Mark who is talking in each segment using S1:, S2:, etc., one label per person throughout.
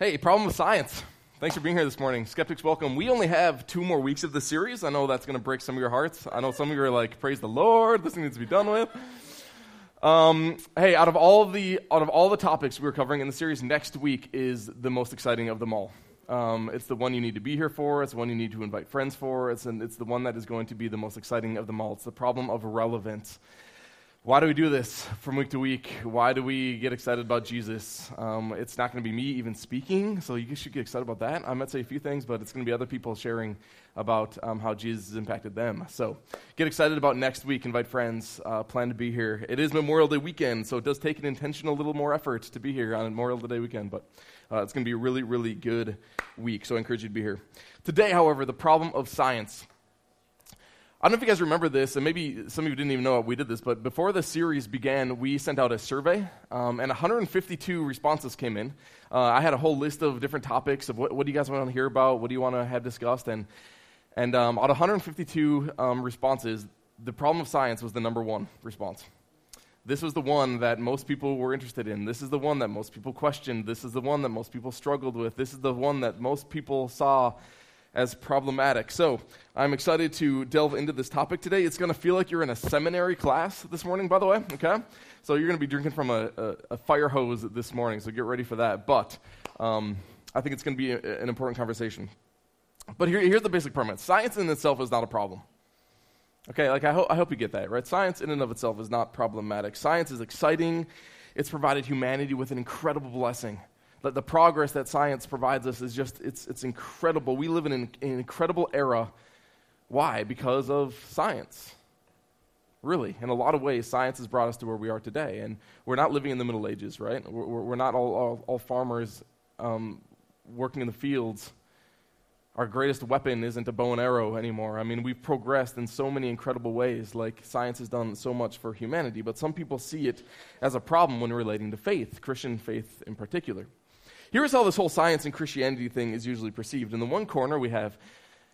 S1: Hey, problem with science. Thanks for being here this morning. Skeptics, welcome. We only have two more weeks of the series. I know that's going to break some of your hearts. I know some of you are like, praise the Lord, this needs to be done with. Um, hey, out of all the out of all the topics we're covering in the series, next week is the most exciting of them all. Um, it's the one you need to be here for. It's the one you need to invite friends for. It's, an, it's the one that is going to be the most exciting of them all. It's the problem of relevance. Why do we do this from week to week? Why do we get excited about Jesus? Um, it's not going to be me even speaking, so you should get excited about that. I might say a few things, but it's going to be other people sharing about um, how Jesus has impacted them. So get excited about next week. Invite friends. Uh, plan to be here. It is Memorial Day weekend, so it does take an intentional little more effort to be here on Memorial Day weekend, but uh, it's going to be a really, really good week, so I encourage you to be here. Today, however, the problem of science. I don't know if you guys remember this, and maybe some of you didn't even know we did this, but before the series began, we sent out a survey, um, and 152 responses came in. Uh, I had a whole list of different topics of what, what, do you guys want to hear about, what do you want to have discussed, and, and um, out of 152 um, responses, the problem of science was the number one response. This was the one that most people were interested in. This is the one that most people questioned. This is the one that most people struggled with. This is the one that most people saw as problematic. So I'm excited to delve into this topic today. It's going to feel like you're in a seminary class this morning, by the way, okay? So you're going to be drinking from a, a, a, fire hose this morning, so get ready for that. But um, I think it's going to be a, an important conversation. But here, here's the basic premise science in itself is not a problem. Okay, like I, ho- I hope you get that, right? Science in and of itself is not problematic. Science is exciting, it's provided humanity with an incredible blessing that the progress that science provides us is just it's, it's incredible. We live in an, an, incredible era. Why? Because of science. Really in a lot of ways science has brought us to where we are today. And we're not living in the middle ages right? We're, we're not all, all, all farmers um, working in the fields. Our greatest weapon isn't a bow and arrow anymore. I mean, we've progressed in so many incredible ways, like science has done so much for humanity, but some people see it as a problem when relating to faith, Christian faith in particular. Here's how this whole science and Christianity thing is usually perceived. In the one corner, we have,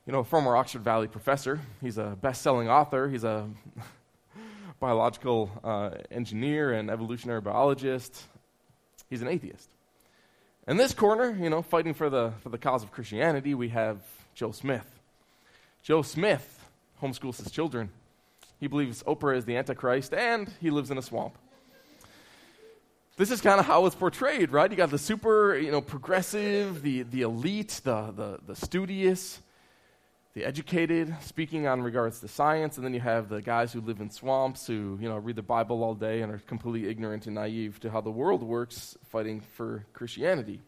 S1: you know, a former Oxford Valley professor. He's a best-selling author. He's a biological uh, engineer and evolutionary biologist. He's an atheist. In this corner, you know, fighting for the, for the cause of Christianity, we have Joe Smith. Joe Smith homeschools his children. He believes Oprah is the Antichrist, and he lives in a swamp this is kind of how it's portrayed, right? You got the super, you know, progressive, the, the elite, the, the, the studious, the educated, speaking on regards to science, and then you have the guys who live in swamps who, you know, read the Bible all day and are completely ignorant and naive to how the world works, fighting for Christianity.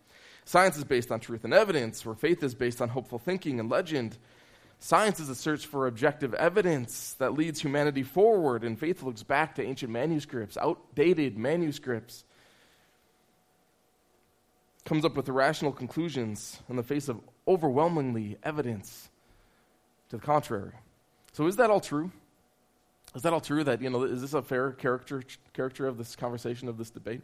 S1: Science is based on truth and evidence, where faith is based on hopeful thinking and legend. Science is a search for objective evidence that leads humanity forward, and faith looks back to ancient manuscripts, outdated manuscripts comes up with irrational conclusions in the face of overwhelmingly evidence to the contrary. So is that all true? Is that all true that, you know, is this a fair character, character of this conversation, of this debate?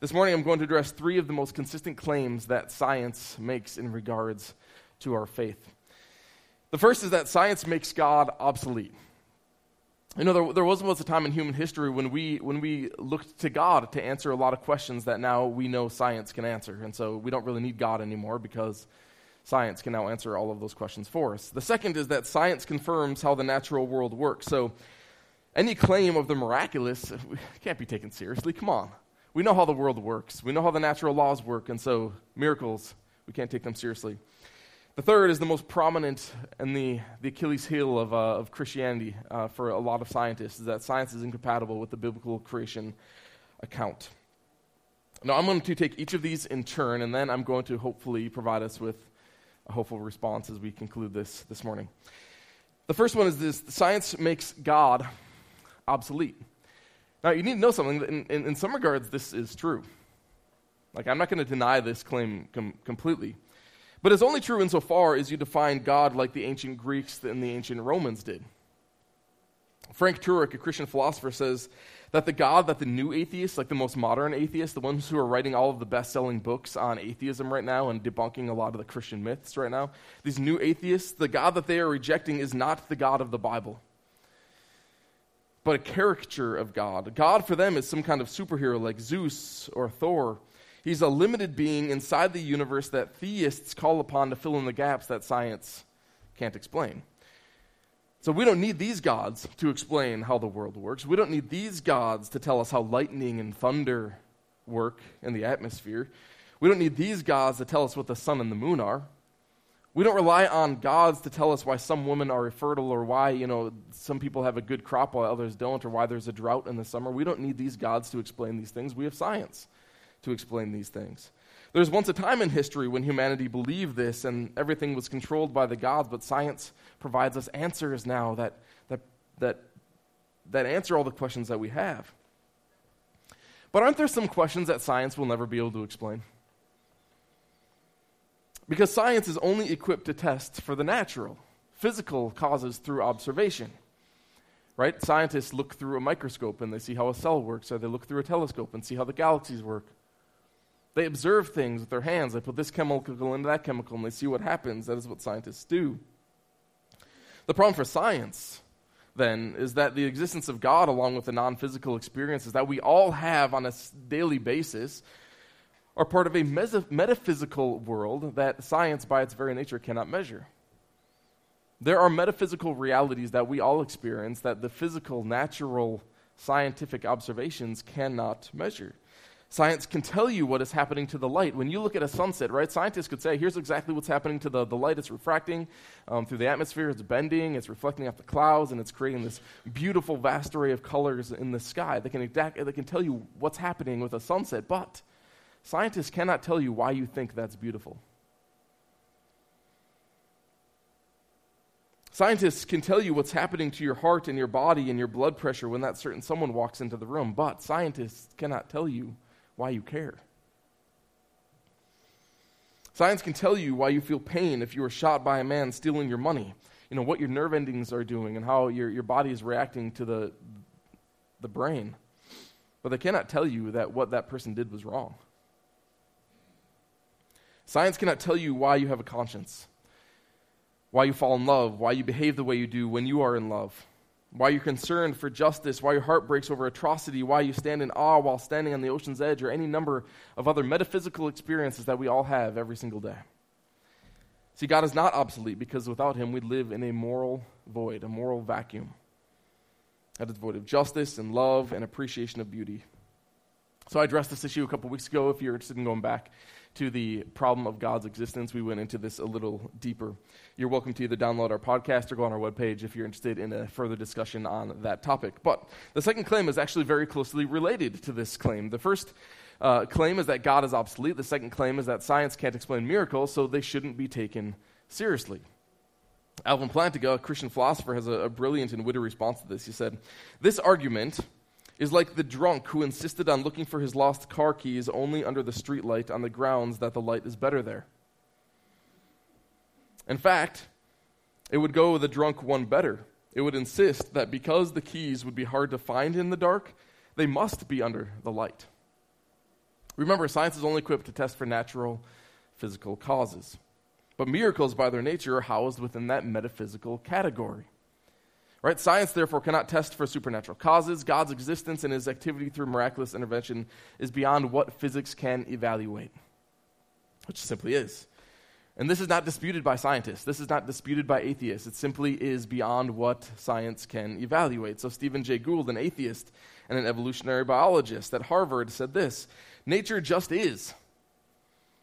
S1: This morning I'm going to address three of the most consistent claims that science makes in regards to our faith. The first is that science makes God obsolete. You know, there, there was once a time in human history when we, when we looked to God to answer a lot of questions that now we know science can answer. And so we don't really need God anymore because science can now answer all of those questions for us. The second is that science confirms how the natural world works. So any claim of the miraculous can't be taken seriously. Come on. We know how the world works, we know how the natural laws work, and so miracles, we can't take them seriously. The third is the most prominent and the, the Achilles heel of, uh, of Christianity uh, for a lot of scientists, is that science is incompatible with the biblical creation account. Now, I'm going to take each of these in turn, and then I'm going to hopefully provide us with a hopeful response as we conclude this this morning. The first one is this science makes God obsolete. Now, you need to know something. In, in, in some regards, this is true. Like, I'm not going to deny this claim com- completely. But it's only true insofar as you define God like the ancient Greeks and the ancient Romans did. Frank Turek, a Christian philosopher, says that the God that the new atheists, like the most modern atheists, the ones who are writing all of the best selling books on atheism right now and debunking a lot of the Christian myths right now, these new atheists, the God that they are rejecting is not the God of the Bible, but a caricature of God. God for them is some kind of superhero like Zeus or Thor He's a limited being inside the universe that theists call upon to fill in the gaps that science can't explain. So we don't need these gods to explain how the world works. We don't need these gods to tell us how lightning and thunder work in the atmosphere. We don't need these gods to tell us what the sun and the moon are. We don't rely on gods to tell us why some women are fertile or why, you know, some people have a good crop while others don't or why there's a drought in the summer. We don't need these gods to explain these things. We have science to explain these things. There's once a time in history when humanity believed this and everything was controlled by the gods, but science provides us answers now that, that, that, that answer all the questions that we have. But aren't there some questions that science will never be able to explain? Because science is only equipped to test for the natural, physical causes through observation. Right? Scientists look through a microscope and they see how a cell works, or they look through a telescope and see how the galaxies work. They observe things with their hands. They put this chemical into that chemical and they see what happens. That is what scientists do. The problem for science, then, is that the existence of God, along with the non physical experiences that we all have on a daily basis, are part of a metaphysical world that science, by its very nature, cannot measure. There are metaphysical realities that we all experience that the physical, natural, scientific observations cannot measure. Science can tell you what is happening to the light. When you look at a sunset, right, scientists could say, here's exactly what's happening to the, the light. It's refracting um, through the atmosphere, it's bending, it's reflecting off the clouds, and it's creating this beautiful, vast array of colors in the sky. They can, exact, they can tell you what's happening with a sunset, but scientists cannot tell you why you think that's beautiful. Scientists can tell you what's happening to your heart and your body and your blood pressure when that certain someone walks into the room, but scientists cannot tell you why you care. Science can tell you why you feel pain if you were shot by a man stealing your money. You know, what your nerve endings are doing and how your, your body is reacting to the, the brain. But they cannot tell you that what that person did was wrong. Science cannot tell you why you have a conscience, why you fall in love, why you behave the way you do when you are in love why you're concerned for justice, why your heart breaks over atrocity, why you stand in awe while standing on the ocean's edge, or any number of other metaphysical experiences that we all have every single day. See, God is not obsolete because without Him we live in a moral void, a moral vacuum that is void of justice and love and appreciation of beauty. So I addressed this issue a couple weeks ago. If you're interested in going back to the problem of God's existence, we went into this a little deeper. You're welcome to either download our podcast or go on our webpage if you're interested in a further discussion on that topic. But the second claim is actually very closely related to this claim. The first uh, claim is that God is obsolete. The second claim is that science can't explain miracles, so they shouldn't be taken seriously. Alvin Plantinga, a Christian philosopher, has a, a brilliant and witty response to this. He said, This argument is like the drunk who insisted on looking for his lost car keys only under the streetlight on the grounds that the light is better there. In fact, it would go the drunk one better. It would insist that because the keys would be hard to find in the dark, they must be under the light. Remember, science is only equipped to test for natural physical causes. But miracles, by their nature, are housed within that metaphysical category. Right? Science, therefore, cannot test for supernatural causes. God's existence and his activity through miraculous intervention is beyond what physics can evaluate, which simply is. And this is not disputed by scientists. This is not disputed by atheists. It simply is beyond what science can evaluate. So, Stephen Jay Gould, an atheist and an evolutionary biologist at Harvard, said this Nature just is.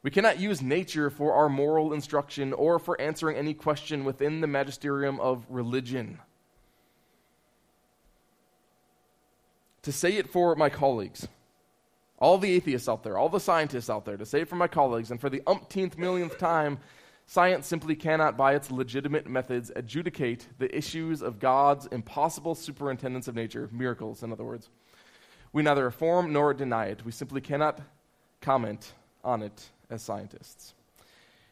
S1: We cannot use nature for our moral instruction or for answering any question within the magisterium of religion. To say it for my colleagues, all the atheists out there, all the scientists out there, to say it for my colleagues, and for the umpteenth millionth time, science simply cannot, by its legitimate methods, adjudicate the issues of God's impossible superintendence of nature, miracles, in other words. We neither affirm nor deny it. We simply cannot comment on it as scientists.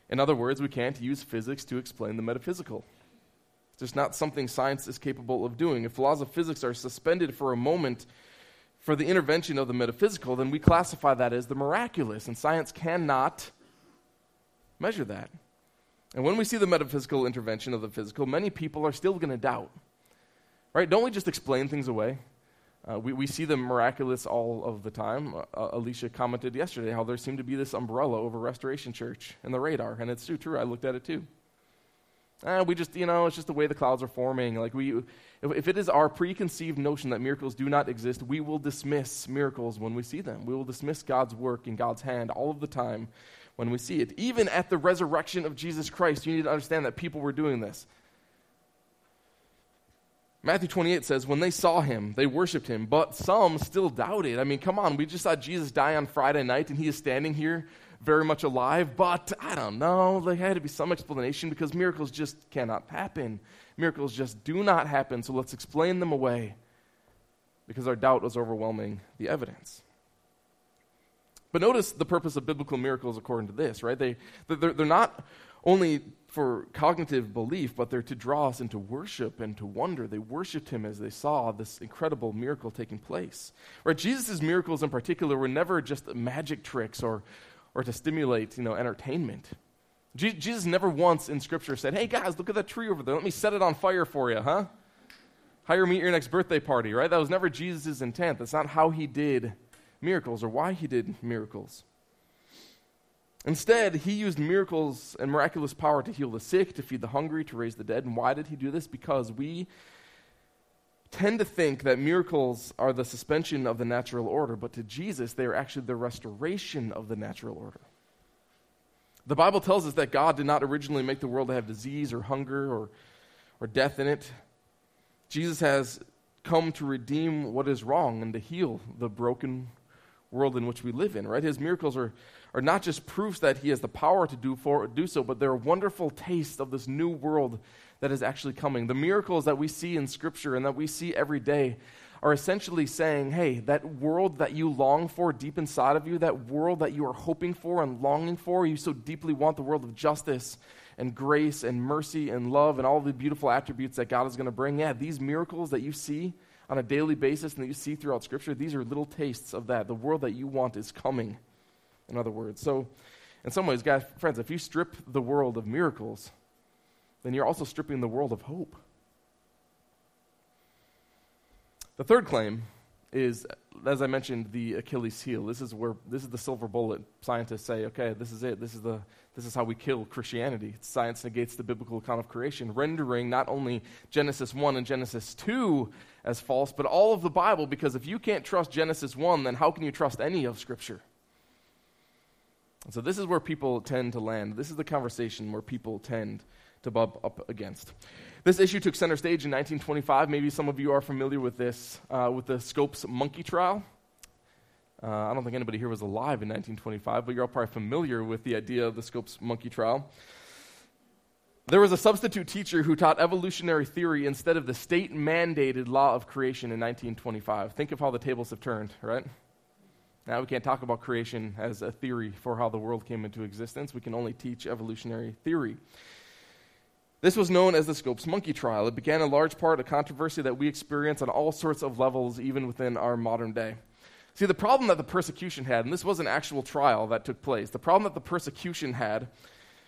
S1: In other words, we can't use physics to explain the metaphysical. It's just not something science is capable of doing. If laws of physics are suspended for a moment for the intervention of the metaphysical, then we classify that as the miraculous, and science cannot measure that. And when we see the metaphysical intervention of the physical, many people are still going to doubt. Right? Don't we just explain things away? Uh, we, we see the miraculous all of the time. Uh, uh, Alicia commented yesterday how there seemed to be this umbrella over Restoration Church and the radar, and it's true, true. I looked at it too. Uh, we just, you know, it's just the way the clouds are forming. Like we, if, if it is our preconceived notion that miracles do not exist, we will dismiss miracles when we see them. We will dismiss God's work in God's hand all of the time when we see it. Even at the resurrection of Jesus Christ, you need to understand that people were doing this. Matthew 28 says, When they saw him, they worshiped him, but some still doubted. I mean, come on, we just saw Jesus die on Friday night, and he is standing here very much alive, but I don't know. There had to be some explanation because miracles just cannot happen. Miracles just do not happen, so let's explain them away because our doubt was overwhelming the evidence. But notice the purpose of biblical miracles according to this, right? They, they're, they're not only for cognitive belief, but they're to draw us into worship and to wonder. They worshiped him as they saw this incredible miracle taking place. Right? Jesus' miracles in particular were never just magic tricks or, or to stimulate, you know, entertainment. Je- Jesus never once in Scripture said, hey guys, look at that tree over there. Let me set it on fire for you, huh? Hire me at your next birthday party, right? That was never Jesus' intent. That's not how he did miracles or why he did miracles. Instead, he used miracles and miraculous power to heal the sick, to feed the hungry, to raise the dead. And why did he do this? Because we tend to think that miracles are the suspension of the natural order, but to Jesus, they are actually the restoration of the natural order. The Bible tells us that God did not originally make the world to have disease or hunger or, or death in it. Jesus has come to redeem what is wrong and to heal the broken world in which we live in, right? His miracles are are not just proofs that he has the power to do, for, do so, but they're a wonderful taste of this new world that is actually coming. The miracles that we see in Scripture and that we see every day are essentially saying, hey, that world that you long for deep inside of you, that world that you are hoping for and longing for, you so deeply want the world of justice and grace and mercy and love and all the beautiful attributes that God is going to bring. Yeah, these miracles that you see on a daily basis and that you see throughout Scripture, these are little tastes of that. The world that you want is coming in other words. So, in some ways, guys, friends, if you strip the world of miracles, then you're also stripping the world of hope. The third claim is, as I mentioned, the Achilles heel. This is where this is the silver bullet. Scientists say, okay, this is it. This is the this is how we kill Christianity. Science negates the biblical account of creation, rendering not only Genesis 1 and Genesis 2 as false, but all of the Bible, because if you can't trust Genesis 1, then how can you trust any of Scripture? And so this is where people tend to land. This is the conversation where people tend to bump up against. This issue took center stage in 1925. Maybe some of you are familiar with this, uh, with the Scopes monkey trial. Uh, I don't think anybody here was alive in 1925, but you're all probably familiar with the idea of the Scopes monkey trial. There was a substitute teacher who taught evolutionary theory instead of the state mandated law of creation in 1925. Think of how the tables have turned, right? Now, we can't talk about creation as a theory for how the world came into existence. We can only teach evolutionary theory. This was known as the Scopes monkey trial. It began in large part a controversy that we experience on all sorts of levels, even within our modern day. See, the problem that the persecution had, and this was an actual trial that took place, the problem that the persecution had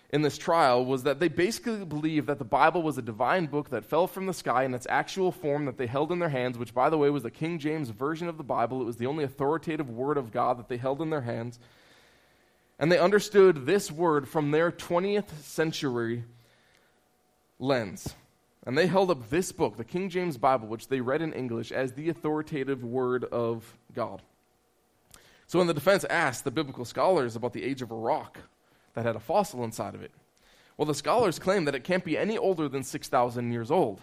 S1: in this trial was that they basically believed that the Bible was a divine book that fell from the sky in its actual form that they held in their hands, which, by the way, was the King James Version of the Bible. It was the only authoritative word of God that they held in their hands. And they understood this word from their 20th century lens. And they held up this book, the King James Bible, which they read in English, as the authoritative word of God. So when the defense asked the biblical scholars about the age of a rock, that had a fossil inside of it. Well, the scholars claim that it can't be any older than 6,000 years old.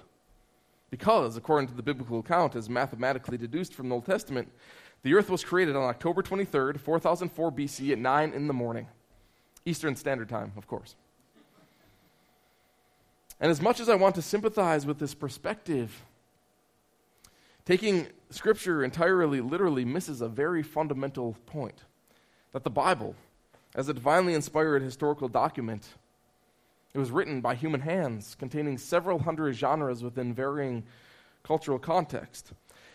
S1: Because, according to the biblical account, as mathematically deduced from the Old Testament, the earth was created on October 23rd, 4004 BC at 9 in the morning. Eastern Standard Time, of course. And as much as I want to sympathize with this perspective, taking Scripture entirely literally misses a very fundamental point that the Bible, as a divinely inspired historical document. It was written by human hands, containing several hundred genres within varying cultural context.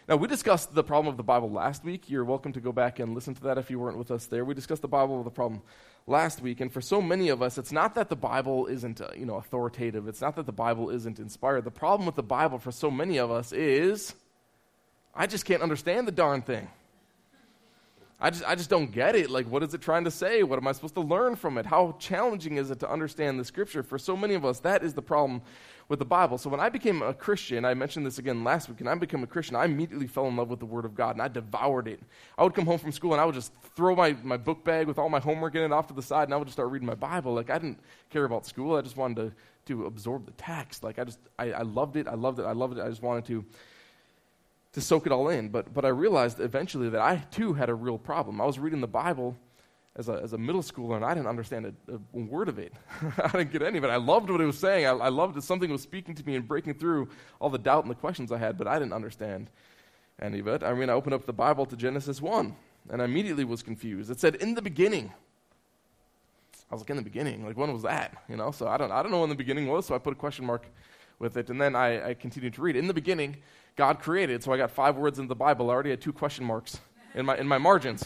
S1: Now, we discussed the problem of the Bible last week. You're welcome to go back and listen to that if you weren't with us there. We discussed the Bible with the problem last week, and for so many of us, it's not that the Bible isn't, uh, you know, authoritative. It's not that the Bible isn't inspired. The problem with the Bible for so many of us is I just can't understand the darn thing. I just, I just don't get it. Like, what is it trying to say? What am I supposed to learn from it? How challenging is it to understand the scripture? For so many of us, that is the problem with the Bible. So when I became a Christian, I mentioned this again last week, and I became a Christian, I immediately fell in love with the Word of God, and I devoured it. I would come home from school, and I would just throw my, my book bag with all my homework in it off to the side, and I would just start reading my Bible. Like, I didn't care about school. I just wanted to, to absorb the text. Like, I just, I, I loved it. I loved it. I loved it. I just wanted to to soak it all in. But, but I realized eventually that I too had a real problem. I was reading the Bible as a, as a middle schooler and I didn't understand a, a word of it. I didn't get any of it. I loved what it was saying. I, I loved that something was speaking to me and breaking through all the doubt and the questions I had, but I didn't understand any of it. I mean, I opened up the Bible to Genesis 1 and I immediately was confused. It said, in the beginning. I was like, in the beginning? Like, when was that? You know, so I don't, I don't know when the beginning was, so I put a question mark with it. And then I, I continued to read. In the beginning, God created. So I got five words in the Bible. I already had two question marks in my, in my margins.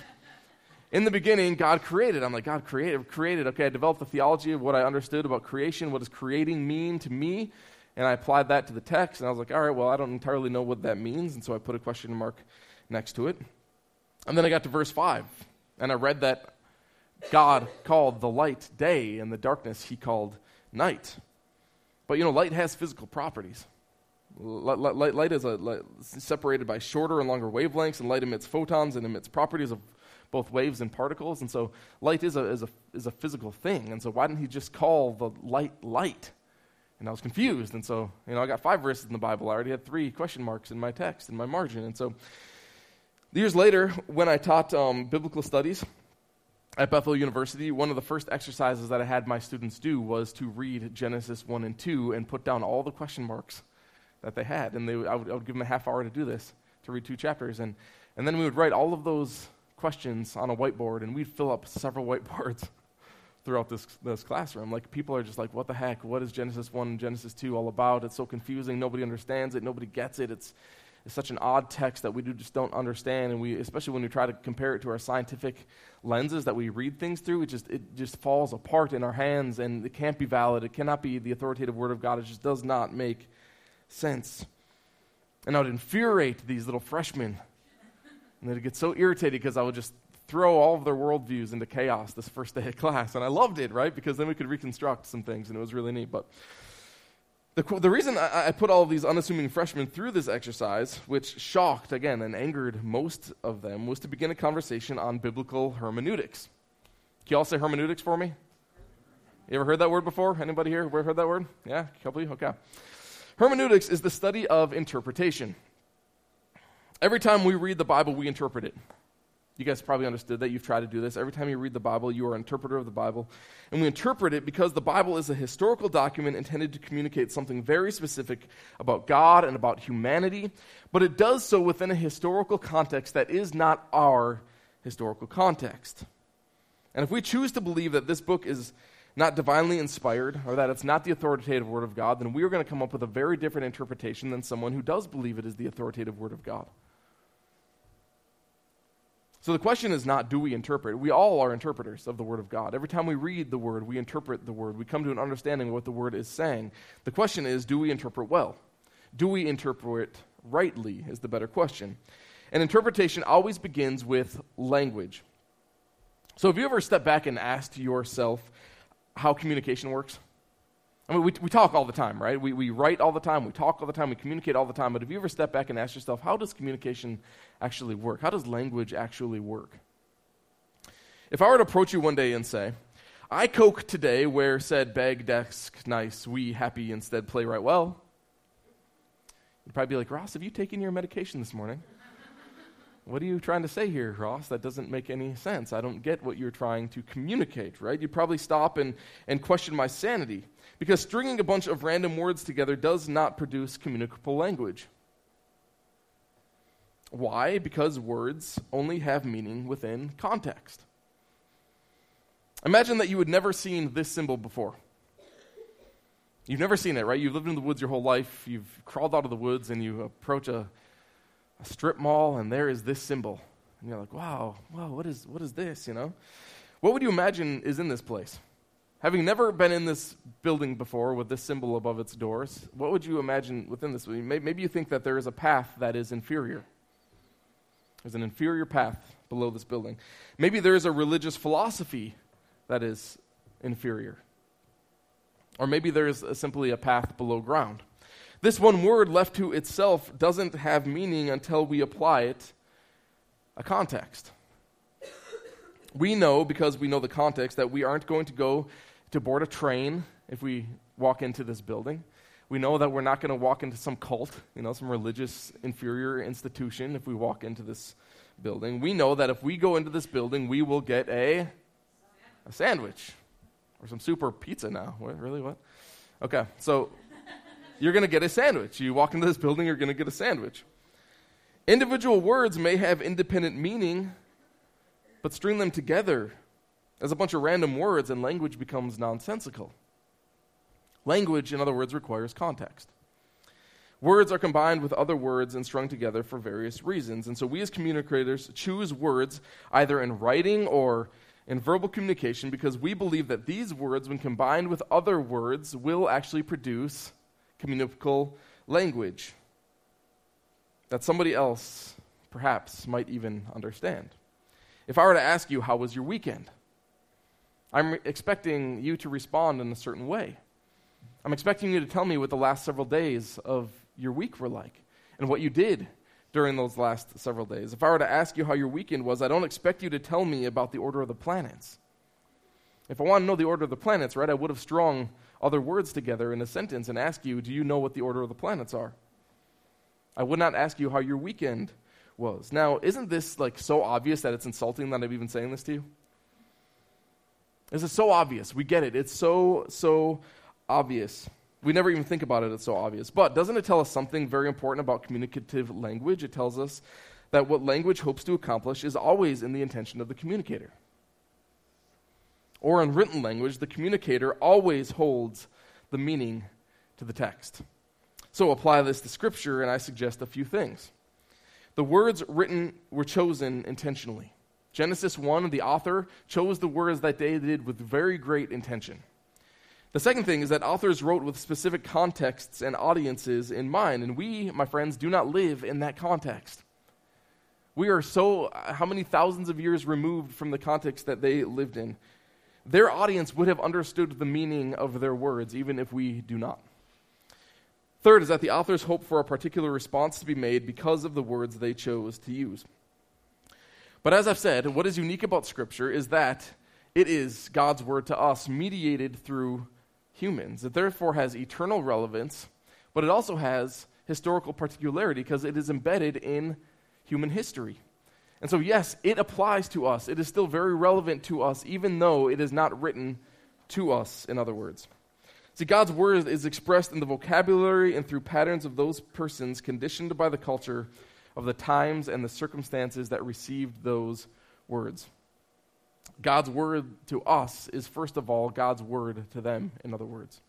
S1: In the beginning, God created. I'm like, God created, created. Okay, I developed the theology of what I understood about creation. What does creating mean to me? And I applied that to the text. And I was like, all right, well, I don't entirely know what that means. And so I put a question mark next to it. And then I got to verse 5. And I read that God called the light day, and the darkness he called night. But you know, light has physical properties. Light, light, light is a, light, separated by shorter and longer wavelengths, and light emits photons and emits properties of both waves and particles. And so, light is a, is, a, is a physical thing. And so, why didn't he just call the light light? And I was confused. And so, you know, I got five verses in the Bible. I already had three question marks in my text, in my margin. And so, years later, when I taught um, biblical studies, at Bethel University, one of the first exercises that I had my students do was to read Genesis 1 and 2 and put down all the question marks that they had. And they, I, would, I would give them a half hour to do this, to read two chapters. And, and then we would write all of those questions on a whiteboard, and we'd fill up several whiteboards throughout this, this classroom. Like, people are just like, what the heck? What is Genesis 1 and Genesis 2 all about? It's so confusing. Nobody understands it. Nobody gets it. It's, is such an odd text that we do just don't understand, and we, especially when we try to compare it to our scientific lenses that we read things through, it just it just falls apart in our hands, and it can't be valid. It cannot be the authoritative word of God. It just does not make sense. And I would infuriate these little freshmen, and they'd get so irritated because I would just throw all of their worldviews into chaos this first day of class, and I loved it, right? Because then we could reconstruct some things, and it was really neat. But the, the reason I, I put all of these unassuming freshmen through this exercise, which shocked, again, and angered most of them, was to begin a conversation on biblical hermeneutics. Can you all say hermeneutics for me? You ever heard that word before? Anybody here ever heard that word? Yeah, a couple of you? Okay. Hermeneutics is the study of interpretation. Every time we read the Bible, we interpret it. You guys probably understood that. You've tried to do this. Every time you read the Bible, you are an interpreter of the Bible. And we interpret it because the Bible is a historical document intended to communicate something very specific about God and about humanity, but it does so within a historical context that is not our historical context. And if we choose to believe that this book is not divinely inspired or that it's not the authoritative Word of God, then we are going to come up with a very different interpretation than someone who does believe it is the authoritative Word of God. So the question is not do we interpret? We all are interpreters of the Word of God. Every time we read the Word, we interpret the Word. We come to an understanding of what the Word is saying. The question is do we interpret well? Do we interpret rightly? Is the better question. And interpretation always begins with language. So have you ever stepped back and asked yourself how communication works? I mean, we, we talk all the time, right? We, we write all the time, we talk all the time, we communicate all the time. But have you ever stepped back and asked yourself, how does communication actually work? How does language actually work? If I were to approach you one day and say, I coke today where said bag, desk, nice, we, happy, instead play right well, you'd probably be like, Ross, have you taken your medication this morning? What are you trying to say here, Ross? That doesn't make any sense. I don't get what you're trying to communicate, right? You'd probably stop and, and question my sanity because stringing a bunch of random words together does not produce communicable language. Why? Because words only have meaning within context. Imagine that you had never seen this symbol before. You've never seen it, right? You've lived in the woods your whole life. You've crawled out of the woods and you approach a, a strip mall and there is this symbol. And you're like, wow, wow, what is, what is this, you know? What would you imagine is in this place? Having never been in this building before with this symbol above its doors, what would you imagine within this? Maybe you think that there is a path that is inferior. There's an inferior path below this building. Maybe there is a religious philosophy that is inferior. Or maybe there is simply a path below ground. This one word left to itself doesn't have meaning until we apply it a context. We know, because we know the context, that we aren't going to go to board a train if we walk into this building. We know that we're not going to walk into some cult, you know, some religious inferior institution if we walk into this building. We know that if we go into this building, we will get a, a sandwich or some super pizza now. What, really? What? Okay, so you're going to get a sandwich. You walk into this building, you're going to get a sandwich. Individual words may have independent meaning, but string them together as a bunch of random words, and language becomes nonsensical. Language, in other words, requires context. Words are combined with other words and strung together for various reasons. And so we as communicators choose words either in writing or in verbal communication because we believe that these words, when combined with other words, will actually produce communicable language that somebody else perhaps might even understand. If I were to ask you, How was your weekend? I'm re- expecting you to respond in a certain way. I'm expecting you to tell me what the last several days of your week were like and what you did during those last several days. If I were to ask you how your weekend was, I don't expect you to tell me about the order of the planets. If I want to know the order of the planets, right, I would have strung other words together in a sentence and ask you, do you know what the order of the planets are? I would not ask you how your weekend was. Now, isn't this like so obvious that it's insulting that I'm even saying this to you? This is so obvious. We get it. It's so, so obvious. We never even think about it, it's so obvious. But doesn't it tell us something very important about communicative language? It tells us that what language hopes to accomplish is always in the intention of the communicator or in written language, the communicator always holds the meaning to the text. So apply this to Scripture, and I suggest a few things. The words written were chosen intentionally. Genesis 1, the author chose the words that they did with very great intention. The second thing is that authors wrote with specific contexts and audiences in mind, and we, my friends, do not live in that context. We are so, how many thousands of years removed from the context that they lived in? their audience would have understood the meaning of their words, even if we do not. Third is that the authors hope for a particular response to be made because of the words they chose to use. But as I've said, what is unique about Scripture is that it is God's word to us, mediated through humans. It therefore has eternal relevance, but it also has historical particularity because it is embedded in human history. And so, yes, it applies to us. It is still very relevant to us, even though it is not written to us, in other words. See, God's word is expressed in the vocabulary and through patterns of those persons conditioned by the culture of the times and the circumstances that received those words. God's word to us is, first of all, God's word to them, in other words.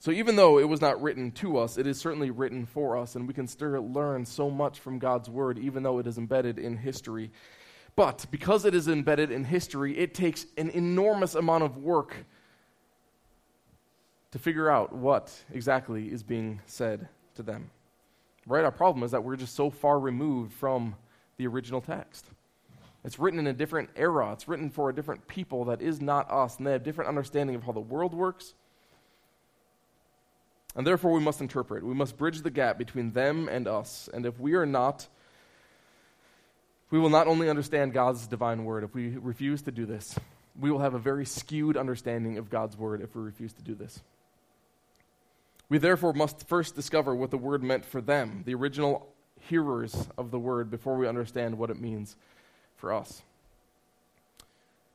S1: So even though it was not written to us, it is certainly written for us, and we can still learn so much from God's word, even though it is embedded in history. But because it is embedded in history, it takes an enormous amount of work to figure out what exactly is being said to them. Right? Our problem is that we're just so far removed from the original text. It's written in a different era. It's written for a different people that is not us, and they have different understanding of how the world works and therefore, we must interpret. We must bridge the gap between them and us. And if we are not, we will not only understand God's divine word if we refuse to do this, we will have a very skewed understanding of God's word if we refuse to do this. We therefore must first discover what the word meant for them, the original hearers of the word, before we understand what it means for us.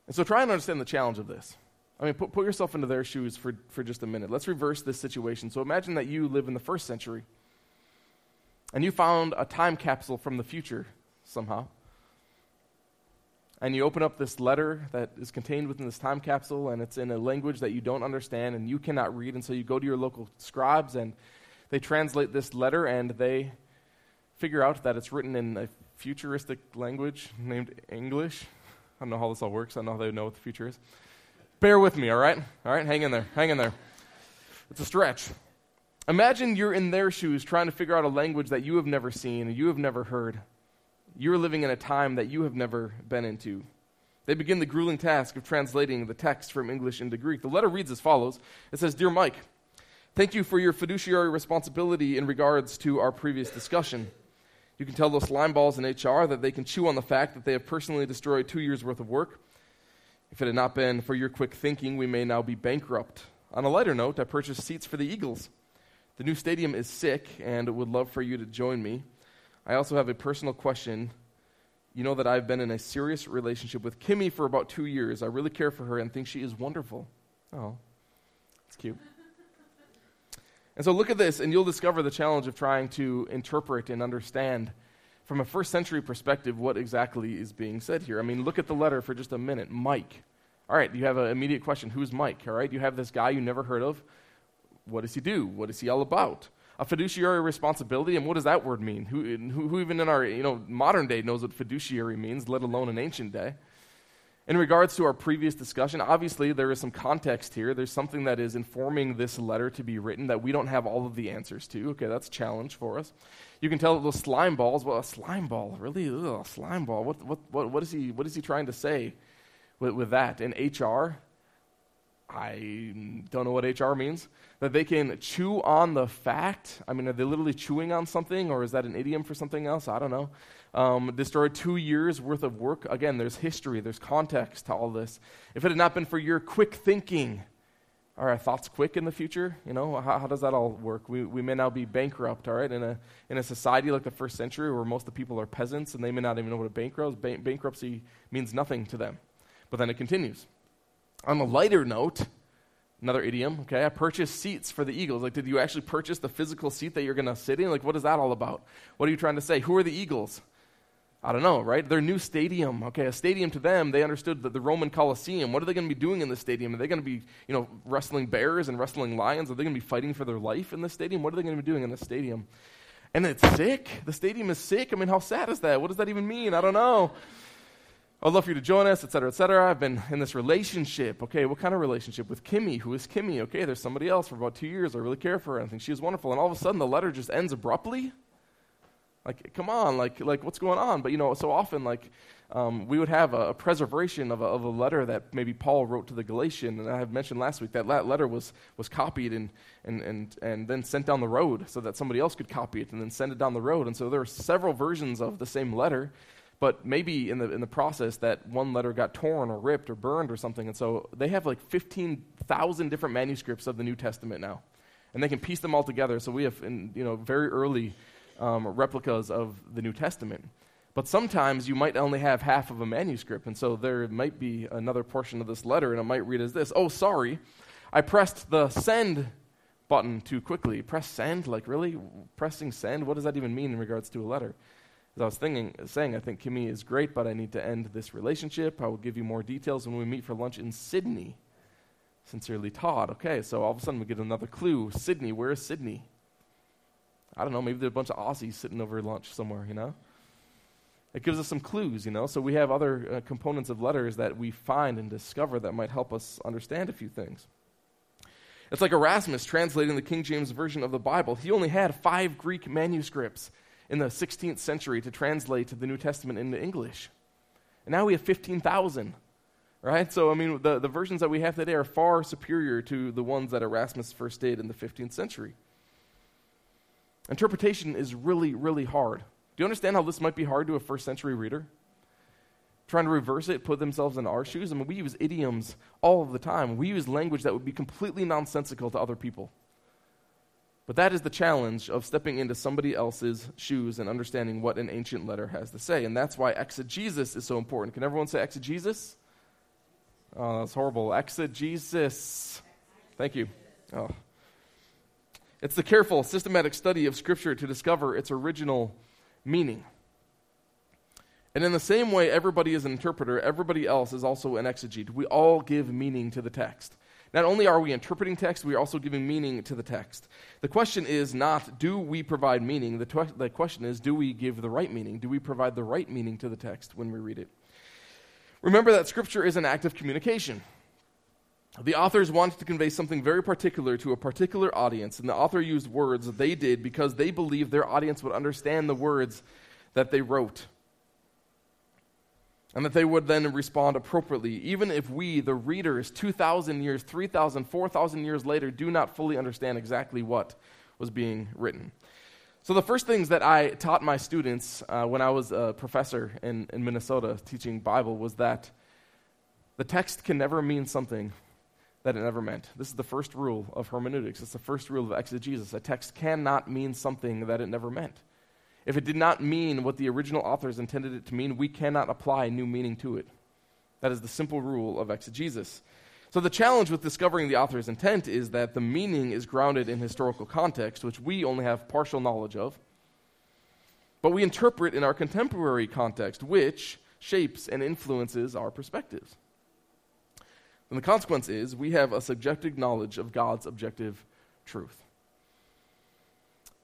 S1: And so try and understand the challenge of this. I mean, put, put yourself into their shoes for, for just a minute. Let's reverse this situation. So imagine that you live in the first century and you found a time capsule from the future somehow. And you open up this letter that is contained within this time capsule, and it's in a language that you don't understand and you cannot read. And so you go to your local scribes and they translate this letter and they figure out that it's written in a futuristic language named English. I don't know how this all works. I don't know how they know what the future is. Bear with me, all right? All right, hang in there, hang in there. It's a stretch. Imagine you're in their shoes trying to figure out a language that you have never seen and you have never heard. You're living in a time that you have never been into. They begin the grueling task of translating the text from English into Greek. The letter reads as follows It says, Dear Mike, thank you for your fiduciary responsibility in regards to our previous discussion. You can tell those slime balls in HR that they can chew on the fact that they have personally destroyed two years' worth of work. If it had not been for your quick thinking, we may now be bankrupt. On a lighter note, I purchased seats for the Eagles. The new stadium is sick and would love for you to join me. I also have a personal question. You know that I've been in a serious relationship with Kimmy for about two years. I really care for her and think she is wonderful. Oh, it's cute. And so look at this, and you'll discover the challenge of trying to interpret and understand from a first century perspective what exactly is being said here. I mean, look at the letter for just a minute. Mike. All right, you have an immediate question. Who's Mike? All right, you have this guy you never heard of. What does he do? What is he all about? A fiduciary responsibility, and what does that word mean? Who, who, who even in our you know, modern day knows what fiduciary means, let alone an ancient day? In regards to our previous discussion, obviously there is some context here. There's something that is informing this letter to be written that we don't have all of the answers to. Okay, that's a challenge for us. You can tell that those slime balls, well, a slime ball, really? Ugh, slime ball. What, what, what, what, is he, what is he trying to say with, with that? In HR, I don't know what HR means. That they can chew on the fact. I mean, are they literally chewing on something, or is that an idiom for something else? I don't know. Um, destroyed two years worth of work. Again, there's history, there's context to all this. If it had not been for your quick thinking, are our thoughts quick in the future? You know, how, how, does that all work? We, we may now be bankrupt, all right, in a, in a society like the first century where most of the people are peasants and they may not even know what a bankrupt is. Ba- bankruptcy means nothing to them. But then it continues. On a lighter note, another idiom, okay, I purchased seats for the Eagles. Like, did you actually purchase the physical seat that you're going to sit in? Like, what is that all about? What are you trying to say? Who are the Eagles? I don't know, right? Their new stadium. Okay, a stadium to them, they understood that the Roman Colosseum. What are they going to be doing in the stadium? Are they going to be, you know, wrestling bears and wrestling lions? Are they going to be fighting for their life in the stadium? What are they going to be doing in the stadium? And it's sick. The stadium is sick. I mean, how sad is that? What does that even mean? I don't know. I'd love for you to join us, et cetera, et cetera. I've been in this relationship. Okay, what kind of relationship? With Kimmy. Who is Kimmy? Okay, there's somebody else for about two years. I really care for her. I think she's wonderful. And all of a sudden, the letter just ends abruptly. Like, come on, like, like what's going on? But you know, so often, like, um, we would have a, a preservation of a, of a, letter that maybe Paul wrote to the Galatian, and I have mentioned last week that that letter was, was copied and, and, and, and then sent down the road so that somebody else could copy it and then send it down the road. And so there are several versions of the same letter, but maybe in the, in the process that one letter got torn or ripped or burned or something. And so they have like 15,000 different manuscripts of the New Testament now. And they can piece them all together. So we have, in, you know, very early um, replicas of the New Testament. But sometimes you might only have half of a manuscript, and so there might be another portion of this letter, and it might read as this Oh, sorry, I pressed the send button too quickly. Press send? Like, really? Pressing send? What does that even mean in regards to a letter? As I was thinking, saying, I think Kimmy is great, but I need to end this relationship. I will give you more details when we meet for lunch in Sydney. Sincerely, Todd. Okay, so all of a sudden we get another clue. Sydney, where is Sydney? I don't know, maybe there's a bunch of Aussies sitting over lunch somewhere, you know? It gives us some clues, you know? So we have other uh, components of letters that we find and discover that might help us understand a few things. It's like Erasmus translating the King James Version of the Bible. He only had five Greek manuscripts in the 16th century to translate the New Testament into English. And now we have 15,000, right? So, I mean, the, the versions that we have today are far superior to the ones that Erasmus first did in the 15th century. Interpretation is really, really hard. Do you understand how this might be hard to a first century reader? Trying to reverse it, put themselves in our shoes. I mean, we use idioms all the time. We use language that would be completely nonsensical to other people. But that is the challenge of stepping into somebody else's shoes and understanding what an ancient letter has to say. And that's why exegesis is so important. Can everyone say exegesis? Oh, that's horrible. Exegesis. Thank you. Oh. It's the careful, systematic study of Scripture to discover its original meaning. And in the same way, everybody is an interpreter, everybody else is also an exegete. We all give meaning to the text. Not only are we interpreting text, we are also giving meaning to the text. The question is not, do we provide meaning? The, tw- the question is, do we give the right meaning? Do we provide the right meaning to the text when we read it? Remember that Scripture is an act of communication. The authors wanted to convey something very particular to a particular audience, and the author used words they did because they believed their audience would understand the words that they wrote. And that they would then respond appropriately, even if we, the readers, 2,000 years, 3,000, 4,000 years later, do not fully understand exactly what was being written. So, the first things that I taught my students uh, when I was a professor in, in Minnesota teaching Bible was that the text can never mean something that it never meant. This is the first rule of hermeneutics. It's the first rule of exegesis. A text cannot mean something that it never meant. If it did not mean what the original authors intended it to mean, we cannot apply new meaning to it. That is the simple rule of exegesis. So, the challenge with discovering the author's intent is that the meaning is grounded in historical context, which we only have partial knowledge of. But we interpret in our contemporary context, which shapes and influences our perspectives. And the consequence is we have a subjective knowledge of God's objective truth.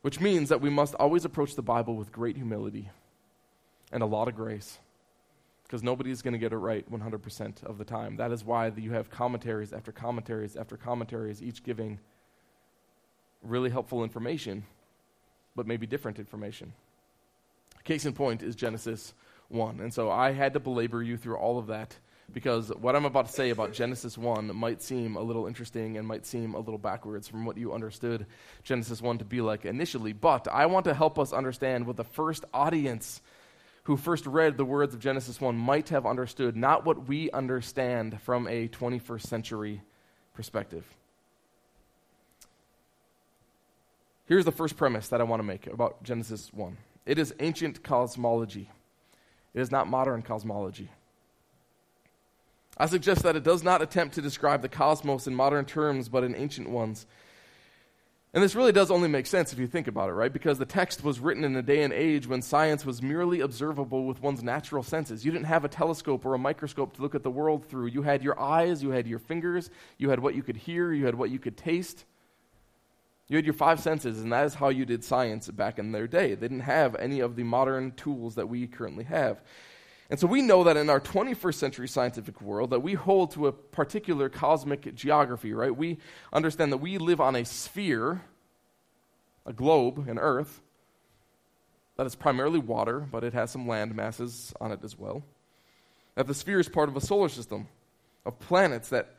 S1: Which means that we must always approach the Bible with great humility and a lot of grace because nobody's going to get it right 100% of the time. That is why you have commentaries after commentaries after commentaries, each giving really helpful information, but maybe different information. Case in point is Genesis 1. And so I had to belabor you through all of that because what I'm about to say about Genesis 1 might seem a little interesting and might seem a little backwards from what you understood Genesis 1 to be like initially. But I want to help us understand what the first audience who first read the words of Genesis 1 might have understood, not what we understand from a 21st century perspective. Here's the first premise that I want to make about Genesis 1 it is ancient cosmology, it is not modern cosmology. I suggest that it does not attempt to describe the cosmos in modern terms, but in ancient ones. And this really does only make sense if you think about it, right? Because the text was written in a day and age when science was merely observable with one's natural senses. You didn't have a telescope or a microscope to look at the world through. You had your eyes, you had your fingers, you had what you could hear, you had what you could taste. You had your five senses, and that is how you did science back in their day. They didn't have any of the modern tools that we currently have. And so we know that in our 21st century scientific world that we hold to a particular cosmic geography, right? We understand that we live on a sphere, a globe, an earth, that is primarily water, but it has some land masses on it as well. That the sphere is part of a solar system of planets that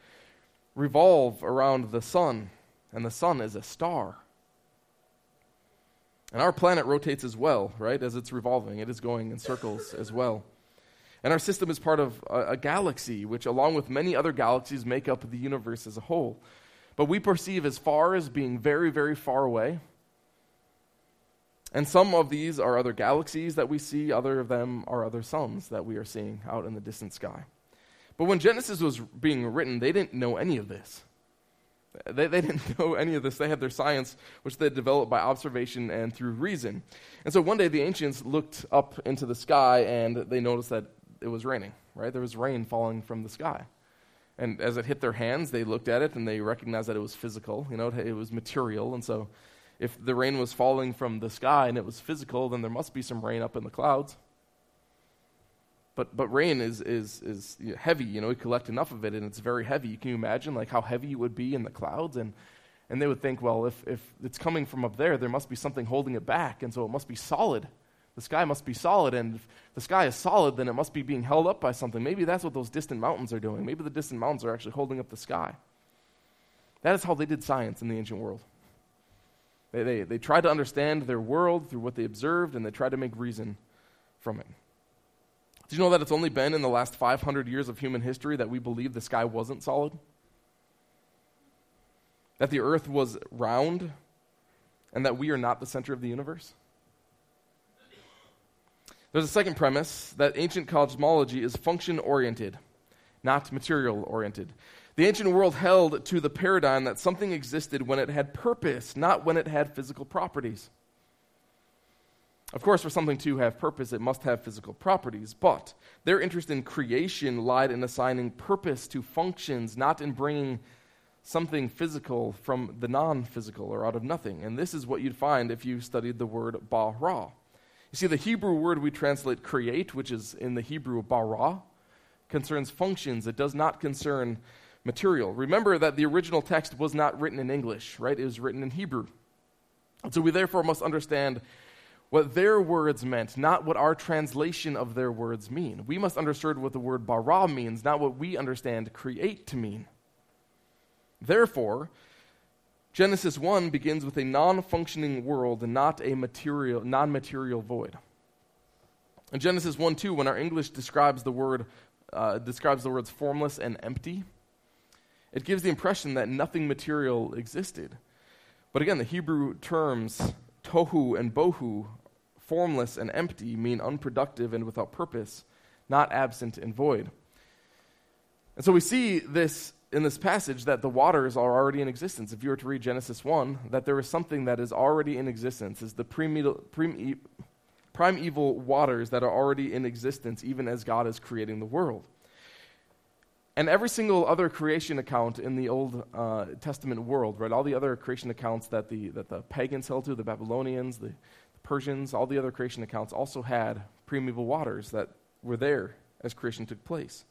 S1: revolve around the sun, and the sun is a star. And our planet rotates as well, right? As it's revolving, it is going in circles as well. And our system is part of a, a, galaxy, which, along with many other galaxies, make up the universe as a whole. But we perceive as far as being very, very far away. And some of these are other galaxies that we see, other of them are other suns that we are seeing out in the distant sky. But when Genesis was being written, they didn't know any of this. They, they didn't know any of this. They had their science, which they developed by observation and through reason. And so one day the ancients looked up into the sky and they noticed that it was raining, right? There was rain falling from the sky. And as it hit their hands, they looked at it and they recognized that it was physical, you know, it, was material. And so if the rain was falling from the sky and it was physical, then there must be some rain up in the clouds. But, but rain is, is, is heavy, you know, we collect enough of it and it's very heavy. Can you imagine like how heavy it would be in the clouds? And, and they would think, well, if, if it's coming from up there, there must be something holding it back, and so it must be solid. The sky must be solid, and if the sky is solid, then it must be being held up by something. Maybe that's what those distant mountains are doing. Maybe the distant mountains are actually holding up the sky. That is how they did science in the ancient world. They, they, they tried to understand their world through what they observed, and they tried to make reason from it. Did you know that it's only been in the last 500 years of human history that we believe the sky wasn't solid? That the earth was round, and that we are not the center of the universe? There's a second premise that ancient cosmology is function oriented, not material oriented. The ancient world held to the paradigm that something existed when it had purpose, not when it had physical properties. Of course, for something to have purpose, it must have physical properties, but their interest in creation lied in assigning purpose to functions, not in bringing something physical from the non physical or out of nothing. And this is what you'd find if you studied the word bara. You see, the Hebrew word we translate create, which is in the Hebrew bara, concerns functions. It does not concern material. Remember that the original text was not written in English, right? It was written in Hebrew. And so we therefore must understand what their words meant, not what our translation of their words mean. We must understand what the word bara means, not what we understand create to mean. Therefore, Genesis 1 begins with a non functioning world not a material, non material void. In Genesis 1 2, when our English describes the word uh, describes the words formless and empty, it gives the impression that nothing material existed. But again, the Hebrew terms tohu and bohu, formless and empty, mean unproductive and without purpose, not absent and void. And so we see this in this passage that the waters are already in existence. If you were to read Genesis 1, that there is something that is already in existence, is the primeval, primeval waters that are already in existence, even as God is creating the world. And every single other creation account in the Old uh, Testament world, right? All the other creation accounts that the, that the pagans held to, the Babylonians, the, the Persians, all the other creation accounts also had primeval waters that were there as creation took place.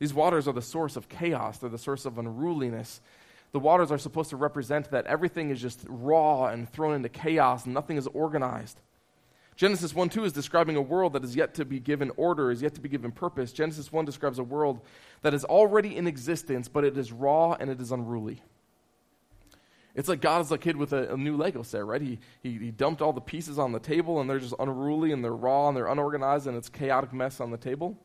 S1: These waters are the source of chaos, they're the source of unruliness. The waters are supposed to represent that everything is just raw and thrown into chaos and nothing is organized. Genesis 1 2 is describing a world that is yet to be given order, is yet to be given purpose. Genesis 1 describes a world that is already in existence, but it is raw and it is unruly. It's like God is a kid with a, a new Lego set, right? He, he, he dumped all the pieces on the table and they're just unruly and they're raw and they're unorganized and it's chaotic mess on the table.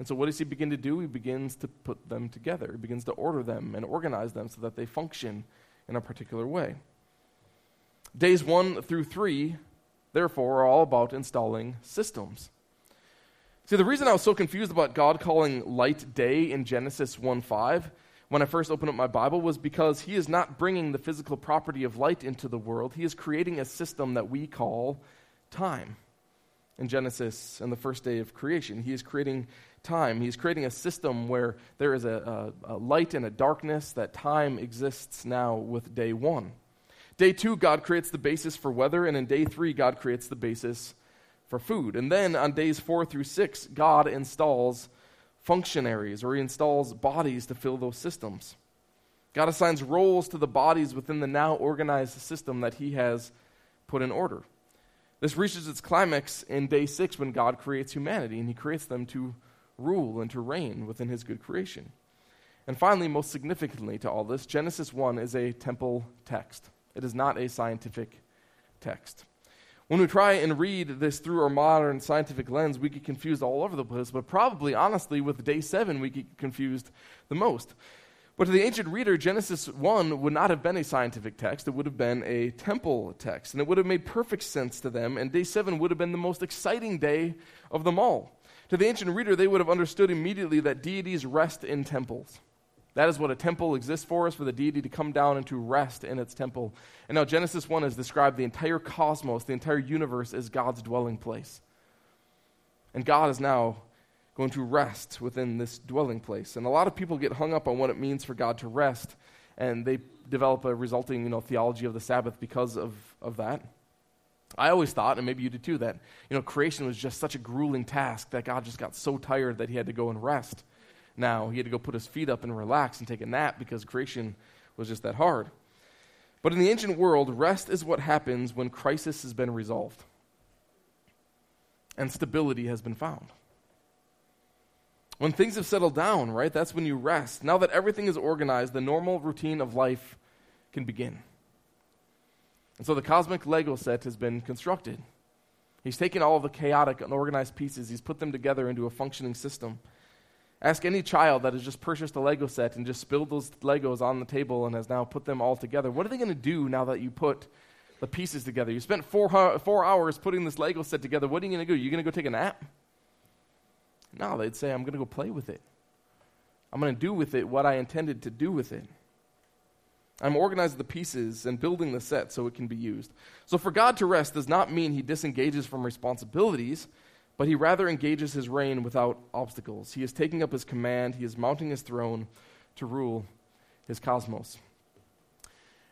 S1: And so, what does he begin to do? He begins to put them together. He begins to order them and organize them so that they function in a particular way. Days one through three therefore, are all about installing systems. See, the reason I was so confused about God calling light day in Genesis 1 5 when I first opened up my Bible was because He is not bringing the physical property of light into the world. He is creating a system that we call time. In Genesis, in the first day of creation, He is creating time. He's creating a system where there is a, a, a light and a darkness, that time exists now with day one. Day two, God creates the basis for weather, and in day three, God creates the basis for food. And then on days four through six, God installs functionaries or he installs bodies to fill those systems. God assigns roles to the bodies within the now organized system that he has put in order. This reaches its climax in day six when God creates humanity, and he creates them to rule and to reign within his good creation. And finally, most significantly to all this, Genesis 1 is a temple text. It is not a scientific text. When we try and read this through our modern scientific lens, we get confused all over the place, but probably, honestly, with day seven, we get confused the most. But to the ancient reader, Genesis 1 would not have been a scientific text. It would have been a temple text. And it would have made perfect sense to them. And day 7 would have been the most exciting day of them all. To the ancient reader, they would have understood immediately that deities rest in temples. That is what a temple exists for, is for the deity to come down and to rest in its temple. And now Genesis 1 has described the entire cosmos, the entire universe, as God's dwelling place. And God is now going to rest within this dwelling place. And a lot of people get hung up on what it means for God to rest, and they develop a resulting you know, theology of the Sabbath because of, of that. I always thought, and maybe you did too, that you know, creation was just such a grueling task that God just got so tired that he had to go and rest now. He had to go put his feet up and relax and take a nap because creation was just that hard. But in the ancient world, rest is what happens when crisis has been resolved and stability has been found. When things have settled down, right, that's when you rest. Now that everything is organized, the normal routine of life can begin. And so the cosmic Lego set has been constructed. He's taken all of the chaotic, unorganized pieces, he's put them together into a functioning system. Ask any child that has just purchased a Lego set and just spilled those Legos on the table and has now put them all together. What are they going to do now that you put the pieces together? You spent four, four hours putting this Lego set together. What are you going to do? You going to go take a nap? No, they'd say, I'm going to go play with it. I'm going to do with it what I intended to do with it. I'm organizing the pieces and building the set so it can be used. So, for God to rest does not mean he disengages from responsibilities but he rather engages his reign without obstacles. He is taking up his command, he is mounting his throne to rule his cosmos.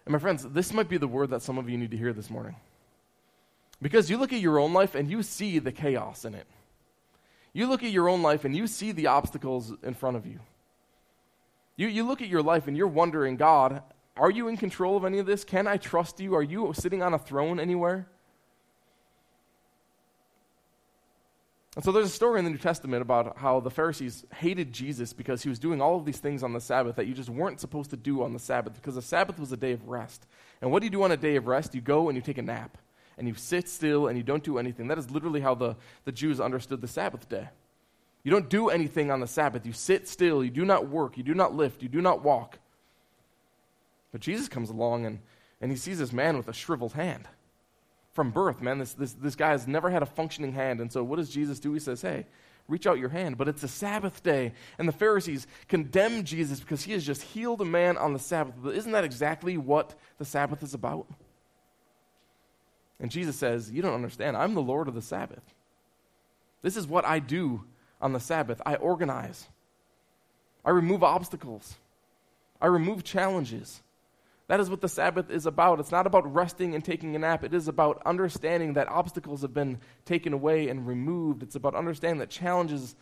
S1: And my friends, this might be the word that some of you need to hear this morning. Because you look at your own life and you see the chaos in it. You look at your own life and you see the obstacles in front of you. You, you look at your life and you're wondering, God, are you in control of any of this? Can I trust you? Are you sitting on a throne anywhere? And so there's a story in the New Testament about how the Pharisees hated Jesus because he was doing all of these things on the Sabbath that you just weren't supposed to do on the Sabbath because the Sabbath was a day of rest. And what do you do on a day of rest? You go and you take a nap and you sit still and you don't do anything. That is literally how the, the Jews understood the Sabbath day. You don't do anything on the Sabbath. You sit still. You do not work. You do not lift. You do not walk. But Jesus comes along and, and he sees this man with a shriveled hand from birth, man. This, this, this guy has never had a functioning hand. And so what does Jesus do? He says, hey, reach out your hand. But it's a Sabbath day. And the Pharisees condemn Jesus because he has just healed a man on the Sabbath. But isn't that exactly what the Sabbath is about? And Jesus says, You don't understand. I'm the Lord of the Sabbath. This is what I do on the Sabbath. I organize, I remove obstacles, I remove challenges. That is what the Sabbath is about. It's not about resting and taking a nap. It is about understanding that obstacles have been taken away and removed. It's about understanding that challenges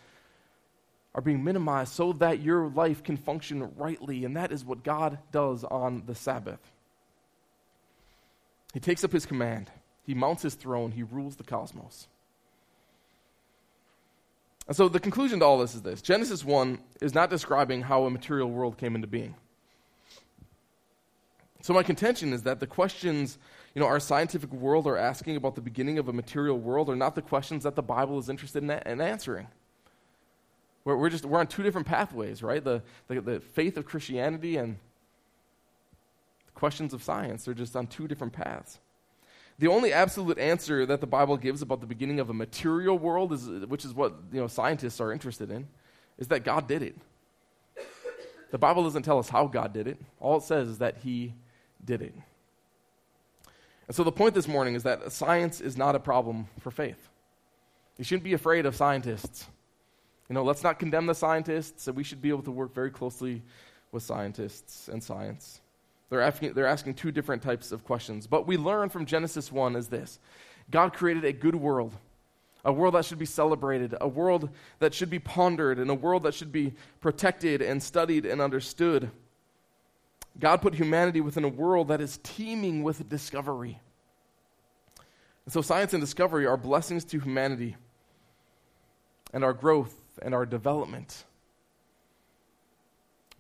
S1: are being minimized so that your life can function rightly. And that is what God does on the Sabbath. He takes up his command, he mounts his throne, he rules the cosmos. And so the conclusion to all this is this Genesis 1 is not describing how a material world came into being. So my contention is that the questions, you know, our scientific world are asking about the beginning of a material world are not the questions that the Bible is interested in, in answering. We're, we're, just we're on two different pathways, right? The, the, the faith of Christianity and the questions of science are just on two different paths. The only absolute answer that the Bible gives about the beginning of a material world, is, which is what you know, scientists are interested in, is that God did it. The Bible doesn't tell us how God did it. All it says is that He did it. And so the point this morning is that science is not a problem for faith. You shouldn't be afraid of scientists. You know, let's not condemn the scientists, and we should be able to work very closely with scientists and science. They're asking, they're asking two different types of questions. But we learn from Genesis 1 is this God created a good world, a world that should be celebrated, a world that should be pondered, and a world that should be protected and studied and understood. God put humanity within a world that is teeming with discovery. And so, science and discovery are blessings to humanity and our growth and our development.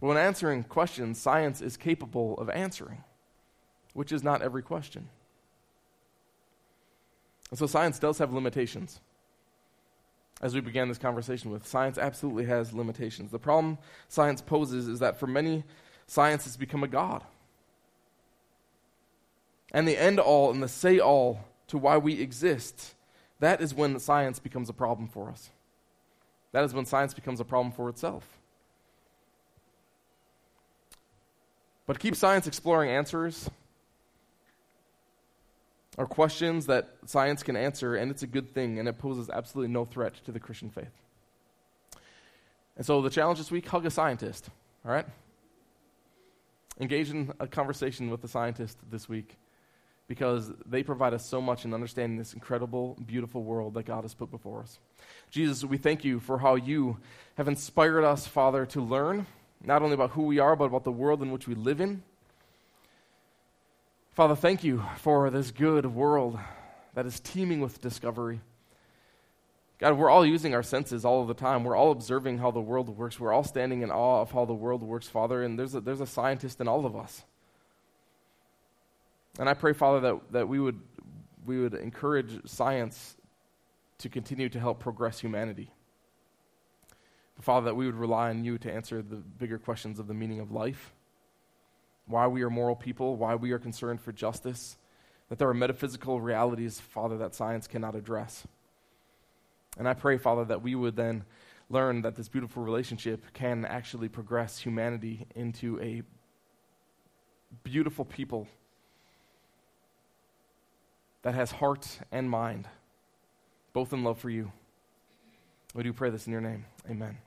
S1: But when answering questions, science is capable of answering, which is not every question. And so, science does have limitations. As we began this conversation with, science absolutely has limitations. The problem science poses is that for many science has become a god. And the end all and the say all to why we exist, that is when science becomes a problem for us. That is when science becomes a problem for itself. But keep science exploring answers or questions that science can answer, and it's a good thing, and it poses absolutely no threat to the Christian faith. And so the challenge this week hug a scientist, all right? Engage in a conversation with a scientist this week because they provide us so much in understanding this incredible, beautiful world that God has put before us. Jesus, we thank you for how you have inspired us, Father, to learn not only about who we are, but about the world in which we live in. Father, thank you for this good world that is teeming with discovery. God, we're all using our senses all the time. We're all observing how the world works. We're all standing in awe of how the world works, Father, and there's a, there's a scientist in all of us. And I pray, Father, that, that we, would, we would encourage science to continue to help progress humanity. Father, that we would rely on you to answer the bigger questions of the meaning of life, why we are moral people, why we are concerned for justice, that there are metaphysical realities, Father, that science cannot address. And I pray, Father, that we would then learn that this beautiful relationship can actually progress humanity into a beautiful people that has heart and mind, both in love for you. We do pray this in your name. Amen.